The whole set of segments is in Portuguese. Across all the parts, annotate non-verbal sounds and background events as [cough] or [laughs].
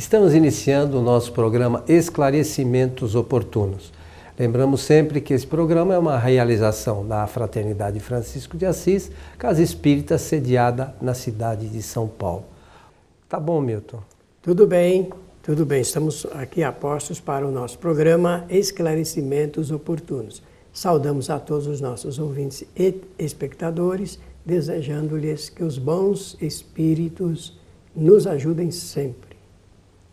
Estamos iniciando o nosso programa Esclarecimentos Oportunos. Lembramos sempre que esse programa é uma realização da Fraternidade Francisco de Assis, Casa Espírita sediada na cidade de São Paulo. Tá bom, Milton? Tudo bem, tudo bem. Estamos aqui a postos para o nosso programa Esclarecimentos Oportunos. Saudamos a todos os nossos ouvintes e espectadores, desejando-lhes que os bons espíritos nos ajudem sempre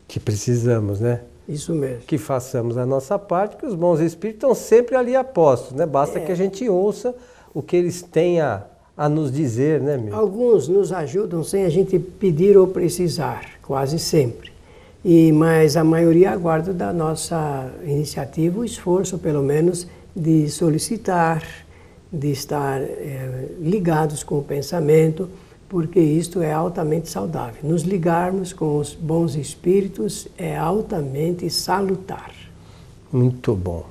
que precisamos, né? Isso mesmo. Que façamos a nossa parte, que os bons espíritos estão sempre ali a postos, né? Basta é. que a gente ouça o que eles têm a, a nos dizer, né, meu? Alguns nos ajudam sem a gente pedir ou precisar, quase sempre. E, mas a maioria aguarda da nossa iniciativa o esforço, pelo menos, de solicitar, de estar é, ligados com o pensamento porque isto é altamente saudável. Nos ligarmos com os bons espíritos é altamente salutar. Muito bom.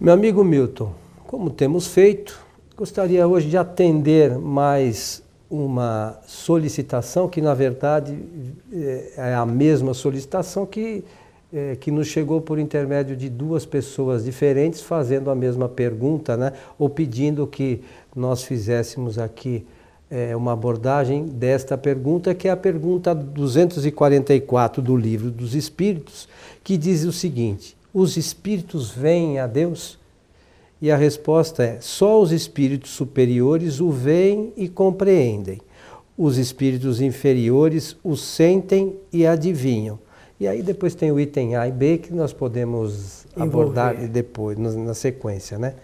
Meu amigo Milton, como temos feito, gostaria hoje de atender mais uma solicitação que, na verdade, é a mesma solicitação que, é, que nos chegou por intermédio de duas pessoas diferentes fazendo a mesma pergunta, né? ou pedindo que nós fizéssemos aqui é, uma abordagem desta pergunta, que é a pergunta 244 do Livro dos Espíritos, que diz o seguinte: Os espíritos vêm a Deus? E a resposta é: só os espíritos superiores o veem e compreendem. Os espíritos inferiores o sentem e adivinham. E aí depois tem o item A e B que nós podemos Envolver. abordar depois, na sequência, né?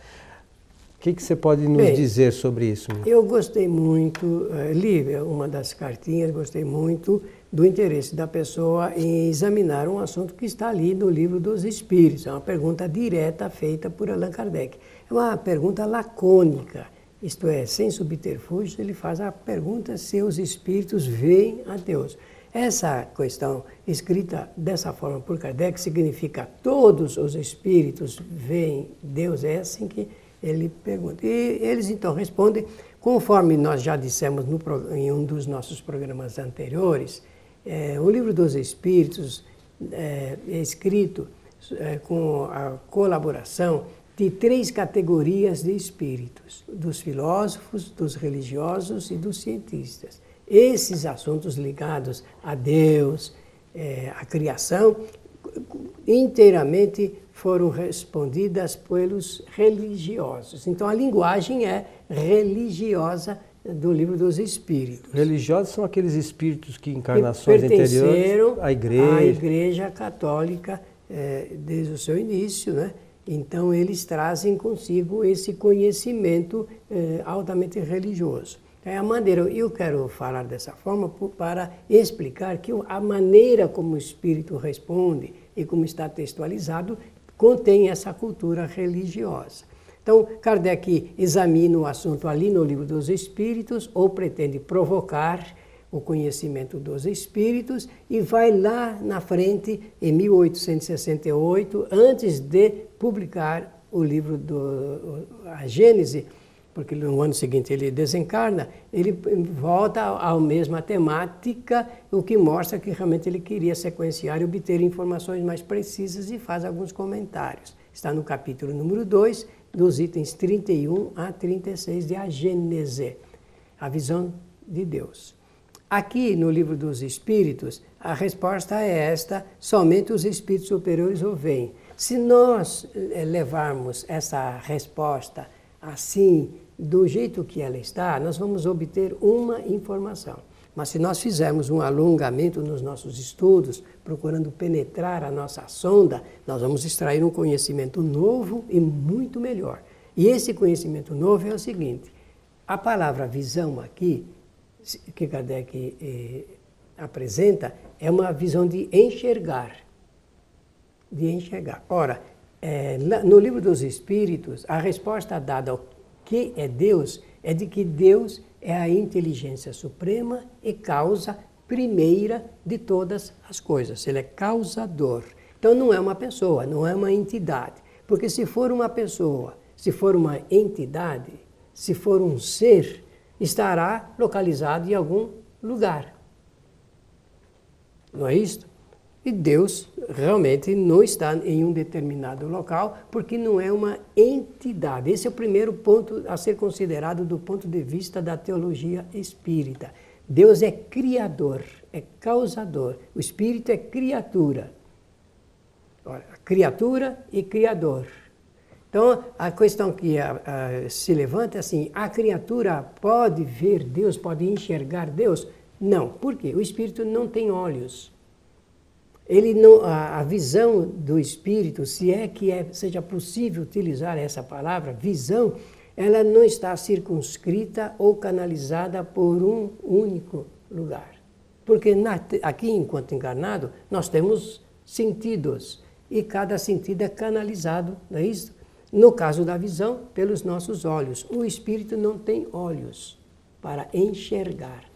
Que, que você pode nos Bem, dizer sobre isso? Eu gostei muito, uh, li uma das cartinhas, gostei muito do interesse da pessoa em examinar um assunto que está ali no livro dos Espíritos. É uma pergunta direta feita por Allan Kardec. É uma pergunta lacônica, isto é, sem subterfúgios, ele faz a pergunta se os espíritos veem a Deus. Essa questão escrita dessa forma por Kardec significa todos os espíritos veem Deus, é assim que ele pergunta. E eles então respondem, conforme nós já dissemos no, em um dos nossos programas anteriores, é, o livro dos Espíritos é, é escrito é, com a colaboração de três categorias de espíritos: dos filósofos, dos religiosos e dos cientistas. Esses assuntos ligados a Deus, é, à criação, inteiramente foram respondidas pelos religiosos. Então a linguagem é religiosa do livro dos espíritos. Religiosos são aqueles espíritos que encarnações que anteriores à igreja. à igreja católica é, desde o seu início, né? Então eles trazem consigo esse conhecimento é, altamente religioso. É a maneira, eu quero falar dessa forma para explicar que a maneira como o espírito responde e como está textualizado contém essa cultura religiosa. Então, Kardec examina o assunto ali no Livro dos Espíritos, ou pretende provocar o conhecimento dos espíritos, e vai lá na frente, em 1868, antes de publicar o livro do a Gênese, porque no ano seguinte ele desencarna, ele volta à mesma temática, o que mostra que realmente ele queria sequenciar e obter informações mais precisas e faz alguns comentários. Está no capítulo número 2, dos itens 31 a 36 de A Gênese, a visão de Deus. Aqui no livro dos Espíritos, a resposta é esta: somente os espíritos superiores o veem. Se nós eh, levarmos essa resposta assim, do jeito que ela está, nós vamos obter uma informação. Mas se nós fizermos um alongamento nos nossos estudos, procurando penetrar a nossa sonda, nós vamos extrair um conhecimento novo e muito melhor. E esse conhecimento novo é o seguinte: a palavra visão aqui, que Kardec eh, apresenta, é uma visão de enxergar. De enxergar. Ora, é, no livro dos Espíritos, a resposta dada ao que é Deus é de que Deus é a inteligência suprema e causa primeira de todas as coisas. Ele é causador. Então não é uma pessoa, não é uma entidade. Porque se for uma pessoa, se for uma entidade, se for um ser, estará localizado em algum lugar. Não é isto? E Deus realmente não está em um determinado local, porque não é uma entidade. Esse é o primeiro ponto a ser considerado do ponto de vista da teologia espírita. Deus é criador, é causador. O espírito é criatura. Criatura e criador. Então, a questão que a, a, se levanta é assim: a criatura pode ver Deus, pode enxergar Deus? Não. Por quê? O espírito não tem olhos ele não, a, a, visão do espírito, se é que é, seja possível utilizar essa palavra, visão, ela não está circunscrita ou canalizada por um único lugar. Porque na, aqui, enquanto encarnado, nós temos sentidos e cada sentido é canalizado, não é isso? No caso da visão, pelos nossos olhos. O espírito não tem olhos para enxergar.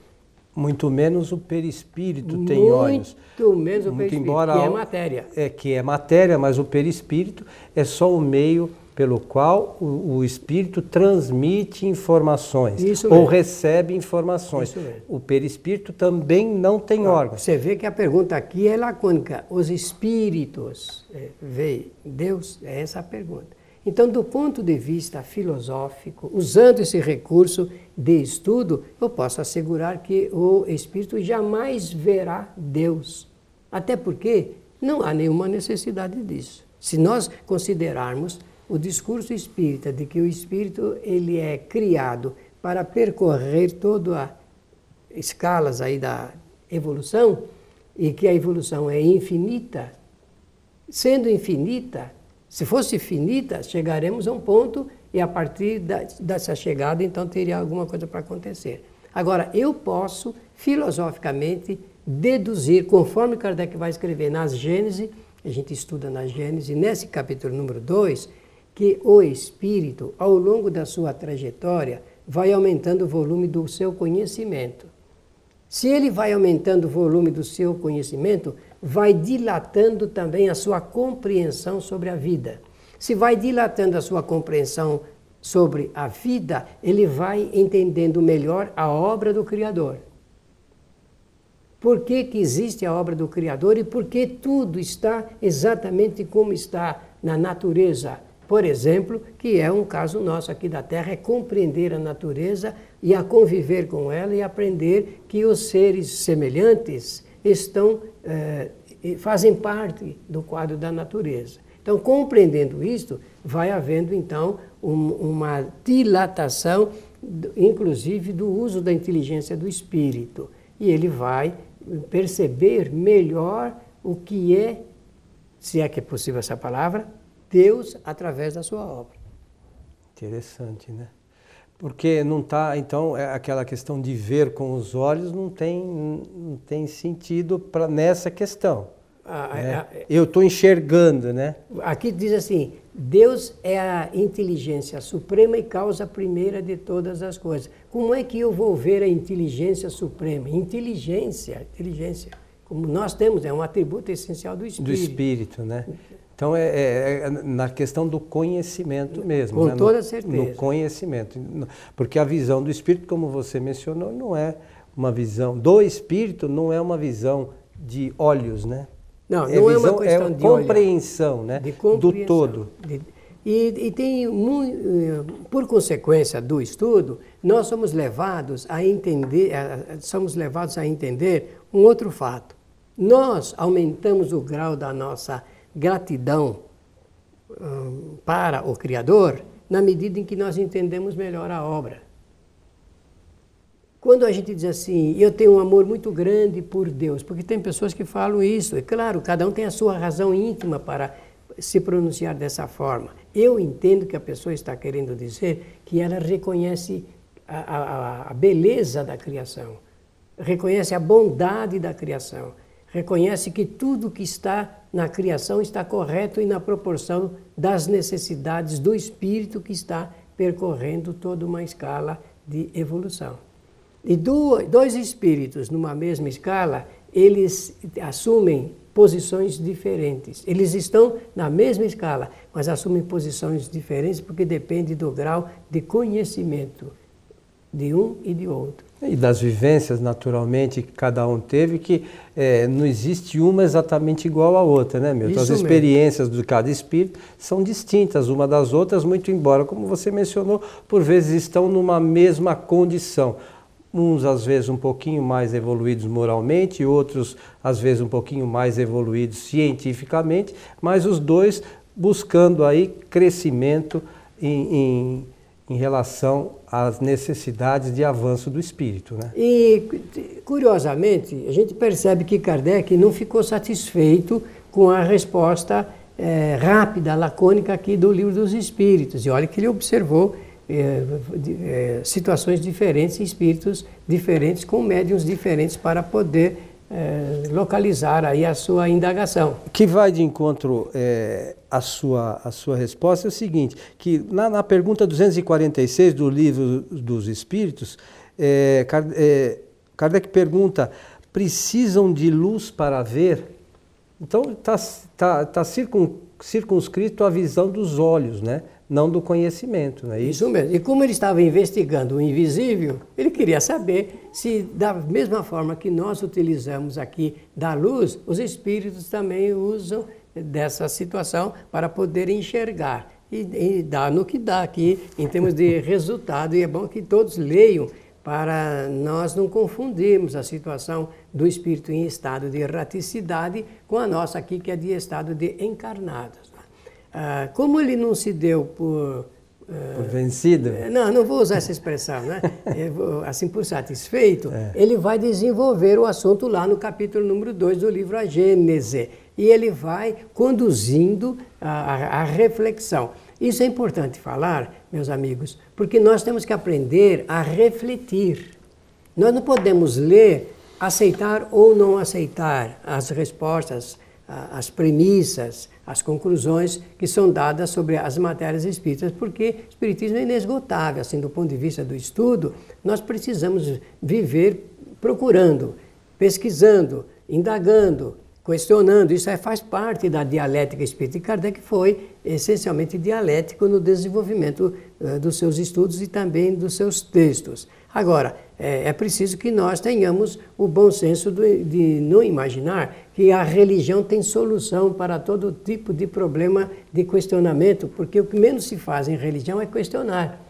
Muito menos o perispírito tem Muito olhos. Muito menos o Muito perispírito, embora que é matéria. É, que é matéria, mas o perispírito é só o meio pelo qual o, o espírito transmite informações Isso ou recebe informações. O perispírito também não tem ah, órgãos. Você vê que a pergunta aqui é lacônica. Os espíritos é, veem Deus? É essa a pergunta. Então, do ponto de vista filosófico, usando esse recurso de estudo, eu posso assegurar que o espírito jamais verá Deus. Até porque não há nenhuma necessidade disso. Se nós considerarmos o discurso espírita de que o espírito ele é criado para percorrer todas as escalas aí da evolução e que a evolução é infinita, sendo infinita, se fosse finita, chegaremos a um ponto e a partir da, dessa chegada, então teria alguma coisa para acontecer. Agora, eu posso, filosoficamente, deduzir, conforme Kardec vai escrever nas Gênesis, a gente estuda na Gênesis, nesse capítulo número 2, que o espírito, ao longo da sua trajetória, vai aumentando o volume do seu conhecimento. Se ele vai aumentando o volume do seu conhecimento, vai dilatando também a sua compreensão sobre a vida. Se vai dilatando a sua compreensão sobre a vida, ele vai entendendo melhor a obra do Criador. Por que, que existe a obra do Criador e por que tudo está exatamente como está na natureza? Por exemplo, que é um caso nosso aqui da Terra, é compreender a natureza e a conviver com ela e aprender que os seres semelhantes estão, eh, fazem parte do quadro da natureza. Então, compreendendo isto, vai havendo então um, uma dilatação, inclusive do uso da inteligência do espírito. E ele vai perceber melhor o que é, se é que é possível essa palavra, Deus através da sua obra. Interessante, né? Porque não está, então, é aquela questão de ver com os olhos não tem, não tem sentido para nessa questão. Ah, né? a, Eu estou enxergando, né? Aqui diz assim: Deus é a inteligência suprema e causa primeira de todas as coisas. Como é que eu vou ver a inteligência suprema? Inteligência, inteligência, como nós temos, é um atributo essencial do espírito. Do espírito, né? Então é, é, é, na questão do conhecimento mesmo. Com né? toda no, certeza. No conhecimento. Porque a visão do espírito, como você mencionou, não é uma visão do espírito, não é uma visão de olhos, né? Não, é não é, visão, é uma questão é de compreensão, né? De compreensão. Do todo. De, e, e, tem, muito, por consequência do estudo, nós somos levados a entender, somos levados a entender um outro fato. Nós aumentamos o grau da nossa gratidão hum, para o Criador na medida em que nós entendemos melhor a obra. Quando a gente diz assim, eu tenho um amor muito grande por Deus, porque tem pessoas que falam isso, é claro, cada um tem a sua razão íntima para se pronunciar dessa forma. Eu entendo que a pessoa está querendo dizer que ela reconhece a, a, a beleza da criação, reconhece a bondade da criação, reconhece que tudo que está na criação está correto e na proporção das necessidades do espírito que está percorrendo toda uma escala de evolução. E dois espíritos numa mesma escala, eles assumem posições diferentes. Eles estão na mesma escala, mas assumem posições diferentes porque depende do grau de conhecimento de um e de outro. E das vivências, naturalmente, que cada um teve, que é, não existe uma exatamente igual à outra, né, Milton? As experiências mesmo. de cada espírito são distintas uma das outras, muito embora, como você mencionou, por vezes estão numa mesma condição. Uns, às vezes, um pouquinho mais evoluídos moralmente, outros, às vezes, um pouquinho mais evoluídos cientificamente, mas os dois buscando aí crescimento em, em em relação às necessidades de avanço do espírito. Né? E, curiosamente, a gente percebe que Kardec não ficou satisfeito com a resposta é, rápida, lacônica aqui do Livro dos Espíritos. E olha que ele observou é, é, situações diferentes, espíritos diferentes, com médiums diferentes, para poder é, localizar aí a sua indagação. Que vai de encontro é, a, sua, a sua resposta é o seguinte, que na, na pergunta 246 do livro dos Espíritos, é, é, Kardec pergunta, precisam de luz para ver? Então está tá, tá circun, circunscrito à visão dos olhos, né? Não do conhecimento, não é isso? Isso mesmo. E como ele estava investigando o invisível, ele queria saber se, da mesma forma que nós utilizamos aqui da luz, os espíritos também usam dessa situação para poder enxergar. E, e dá no que dá aqui, em termos de [laughs] resultado, e é bom que todos leiam para nós não confundirmos a situação do espírito em estado de erraticidade com a nossa aqui, que é de estado de encarnados. Ah, como ele não se deu por. Uh, por vencido? Eh, não, não vou usar essa expressão, né? [laughs] assim, por satisfeito, é. ele vai desenvolver o assunto lá no capítulo número 2 do livro A Gênese. E ele vai conduzindo a, a, a reflexão. Isso é importante falar, meus amigos, porque nós temos que aprender a refletir. Nós não podemos ler, aceitar ou não aceitar as respostas, as premissas, as conclusões que são dadas sobre as matérias espíritas, porque o espiritismo é inesgotável, assim, do ponto de vista do estudo, nós precisamos viver procurando, pesquisando, indagando, questionando. Isso faz parte da dialética espírita. E Kardec foi essencialmente dialético no desenvolvimento uh, dos seus estudos e também dos seus textos. Agora, é, é preciso que nós tenhamos o bom senso de, de não imaginar que a religião tem solução para todo tipo de problema de questionamento, porque o que menos se faz em religião é questionar.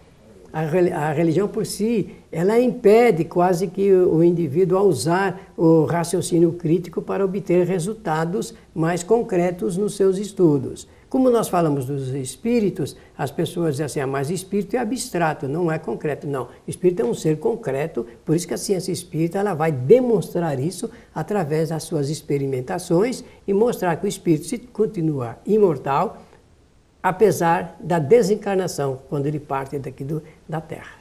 A, a religião por si, ela impede quase que o, o indivíduo a usar o raciocínio crítico para obter resultados mais concretos nos seus estudos. Como nós falamos dos espíritos, as pessoas dizem assim, ah, mas espírito é abstrato, não é concreto. Não, espírito é um ser concreto, por isso que a ciência espírita ela vai demonstrar isso através das suas experimentações e mostrar que o espírito se continua imortal, apesar da desencarnação, quando ele parte daqui do, da Terra.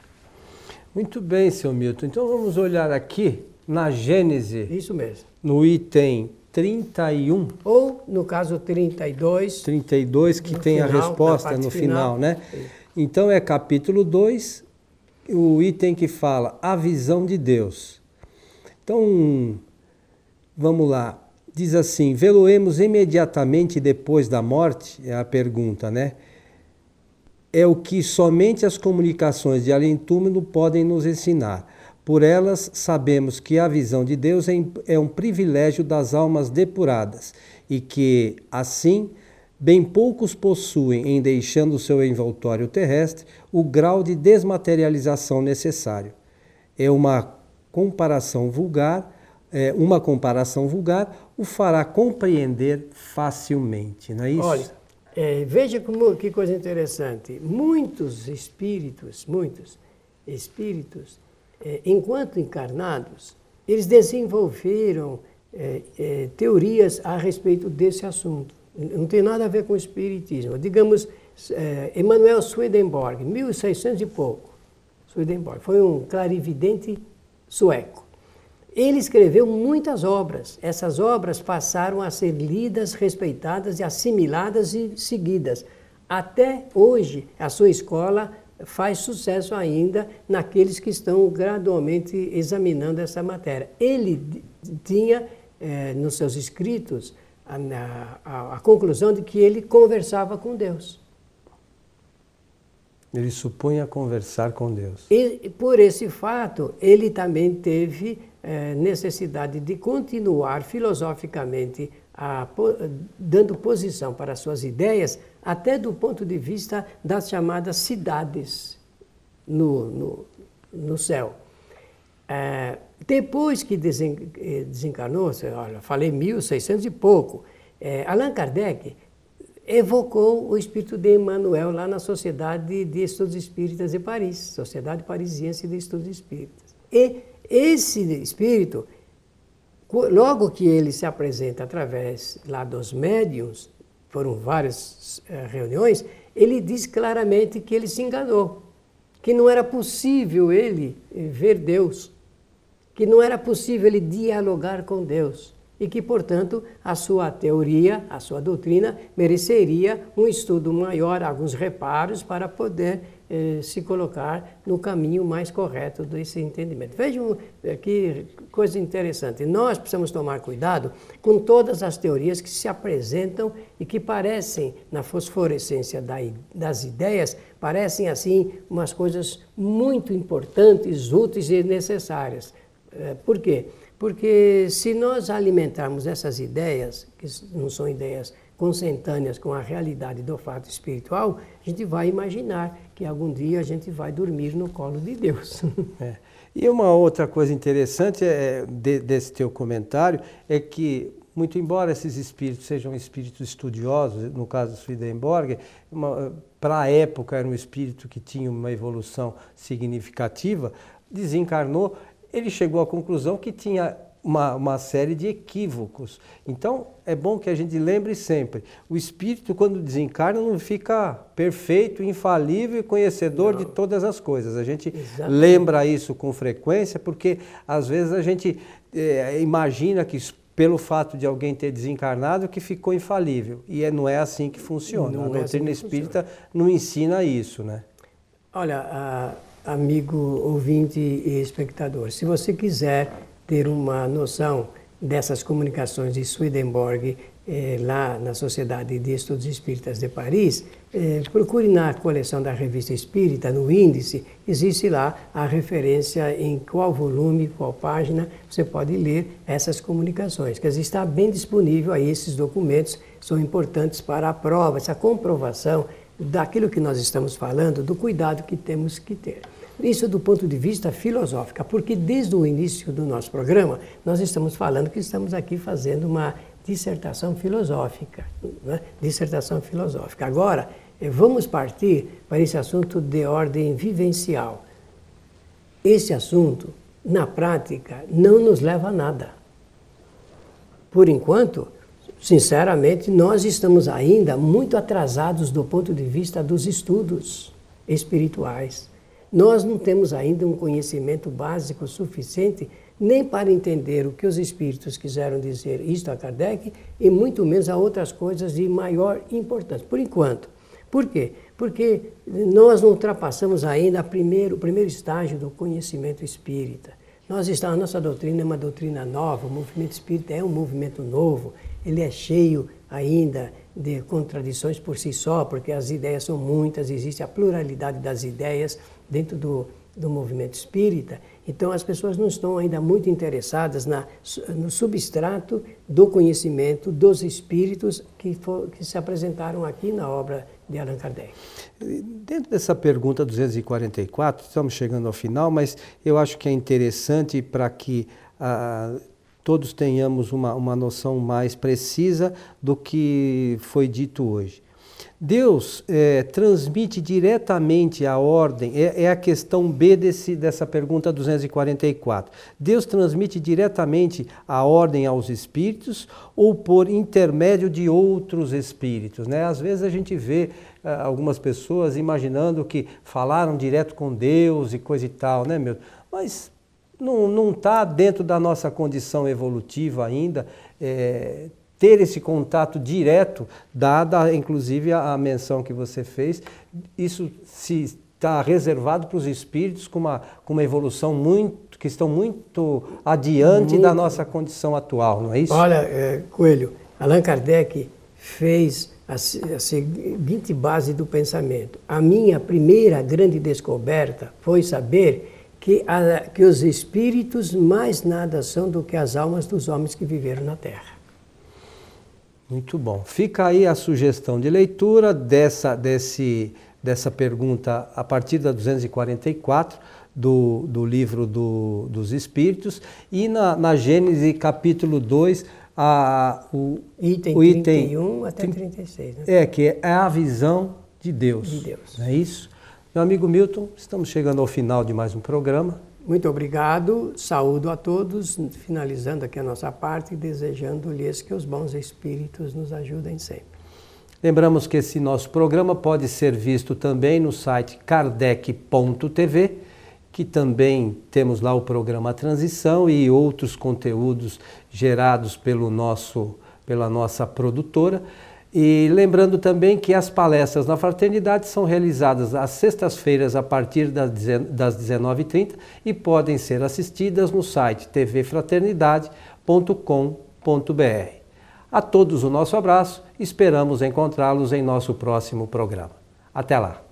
Muito bem, seu Milton. Então vamos olhar aqui na Gênese. Isso mesmo. No item 31. Ou, no caso, 32. 32, que tem final, a resposta no final, final né? Então é capítulo 2, o item que fala a visão de Deus. Então, vamos lá. Diz assim: Veloemos imediatamente depois da morte? É a pergunta, né? É o que somente as comunicações de além-túmulo podem nos ensinar por elas, sabemos que a visão de Deus é, é um privilégio das almas depuradas e que, assim, bem poucos possuem, em deixando seu envoltório terrestre, o grau de desmaterialização necessário. É uma comparação vulgar, é, uma comparação vulgar o fará compreender facilmente, não é isso? Olha, é, veja como, que coisa interessante. Muitos espíritos, muitos espíritos, enquanto encarnados, eles desenvolveram é, é, teorias a respeito desse assunto. Não tem nada a ver com o espiritismo. Digamos, é, Emanuel Swedenborg, 1600 e pouco, Swedenborg, foi um clarividente sueco. Ele escreveu muitas obras. Essas obras passaram a ser lidas, respeitadas e assimiladas e seguidas. Até hoje, a sua escola faz sucesso ainda naqueles que estão gradualmente examinando essa matéria. Ele tinha eh, nos seus escritos a, a, a, conclusão de que ele conversava com Deus. Ele supunha conversar com Deus. E por esse fato, ele também teve eh, necessidade de continuar filosoficamente a, dando posição para suas ideias, até do ponto de vista das chamadas cidades no, no, no céu. É, depois que eh, desencarnou, olha, falei 1600 e pouco, é, Allan Kardec evocou o espírito de Emmanuel lá na Sociedade de Estudos Espíritas de Paris, Sociedade Parisiense de Estudos Espíritas. E esse espírito Logo que ele se apresenta através lá dos médiums, foram várias uh, reuniões, ele diz claramente que ele se enganou, que não era possível ele eh, ver Deus, que não era possível ele dialogar com Deus e que, portanto, a sua teoria, a sua doutrina mereceria um estudo maior, alguns reparos para poder eh, se colocar no caminho mais correto desse entendimento. Vejam eh, que coisa interessante. Nós precisamos tomar cuidado com todas as teorias que se apresentam e que parecem, na fosforescência da, das ideias, parecem assim umas coisas muito importantes, úteis e necessárias. Eh, por quê? Porque se nós alimentarmos essas ideias, que não são ideias consentâneas com a realidade do fato espiritual, a gente vai imaginar que algum dia a gente vai dormir no colo de Deus. [laughs] É. E uma outra coisa interessante é, de, desse teu comentário é que, muito embora esses espíritos sejam espíritos estudiosos, no caso do Swedenborg, para a época era um espírito que tinha uma evolução significativa, desencarnou, ele chegou à conclusão que tinha uma, uma, série de equívocos. Então, é bom que a gente lembre sempre: o espírito, quando desencarna, não fica perfeito, infalível e conhecedor não. de todas as coisas. A gente Exatamente. lembra isso com frequência, porque às vezes a gente é, imagina que pelo fato de alguém ter desencarnado que ficou infalível. E é, não é assim que funciona. Não a doutrina é assim espírita funciona. não ensina isso, né? Olha, amigo ouvinte e espectador, se você quiser ter uma noção dessas comunicações de Swedenborg eh, lá na Sociedade de Estudos Espíritas de Paris, eh, procure na coleção da Revista Espírita, no índice, existe lá a referência em qual volume, qual página você pode ler essas comunicações. Quer dizer, está bem disponível aí esses documentos, são importantes para a prova, essa comprovação daquilo que nós estamos falando, do cuidado que temos que ter. Isso do ponto de vista filosófico, porque desde o início do nosso programa nós estamos falando que estamos aqui fazendo uma dissertação filosófica, né? dissertação filosófica. Agora eh, vamos partir para esse assunto de ordem vivencial. Esse assunto, na prática, não nos leva a nada. Por enquanto, sinceramente, nós estamos ainda muito atrasados do ponto de vista dos estudos espirituais. Nós não temos ainda um conhecimento básico suficiente nem para entender o que os espíritos quiseram dizer isto a Kardec e muito menos a outras coisas de maior importância, por enquanto. Por quê? Porque nós não ultrapassamos ainda primeiro, o primeiro estágio do conhecimento espírita. Nós estamos, a nossa doutrina é uma doutrina nova, o movimento espírita é um movimento novo, ele é cheio ainda de contradições por si só, porque as ideias são muitas, existe a pluralidade das ideias dentro do, do movimento espírita. Então, as pessoas não estão ainda muito interessadas na, no substrato do conhecimento dos espíritos que, for, que se apresentaram aqui na obra de Allan Kardec. Dentro dessa pergunta 244, estamos chegando ao final, mas eu acho que é interessante para que. Ah, todos tenhamos uma, uma noção mais precisa do que foi dito hoje. Deus é, transmite diretamente a ordem, é, é, a questão B desse, dessa pergunta 244. Deus transmite diretamente a ordem aos espíritos ou por intermédio de outros espíritos? Né? Às vezes a gente vê é, algumas pessoas imaginando que falaram direto com Deus e coisa e tal, né, meu? Mas não está dentro da nossa condição evolutiva ainda é, ter esse contato direto, dada inclusive a, a menção que você fez, isso se está reservado para os espíritos com uma, com uma evolução muito, que estão muito adiante muito. da nossa condição atual, não é isso? Olha, é, Coelho, Allan Kardec fez a, a seguinte base do pensamento. A minha primeira grande descoberta foi saber que, a, que os espíritos mais nada são do que as almas dos homens que viveram na Terra. Muito bom. Fica aí a sugestão de leitura dessa, desse, dessa pergunta a partir da 244 do, do livro do, dos Espíritos e na, na Gênesis capítulo 2 a, o item, o item 31 até 36. Né? É, que é a visão de Deus. De Deus. Não é isso? Meu amigo Milton, estamos chegando ao final de mais um programa. Muito obrigado, saúdo a todos, finalizando aqui a nossa parte e desejando-lhes que os bons espíritos nos ajudem sempre. Lembramos que esse nosso programa pode ser visto também no site kardec.tv que também temos lá o programa Transição e outros conteúdos gerados pelo nosso, pela nossa produtora. E lembrando também que as palestras na Fraternidade são realizadas às sextas-feiras a partir das 19h30 e podem ser assistidas no site tvfraternidade.com.br. A todos o nosso abraço, esperamos encontrá-los em nosso próximo programa. Até lá!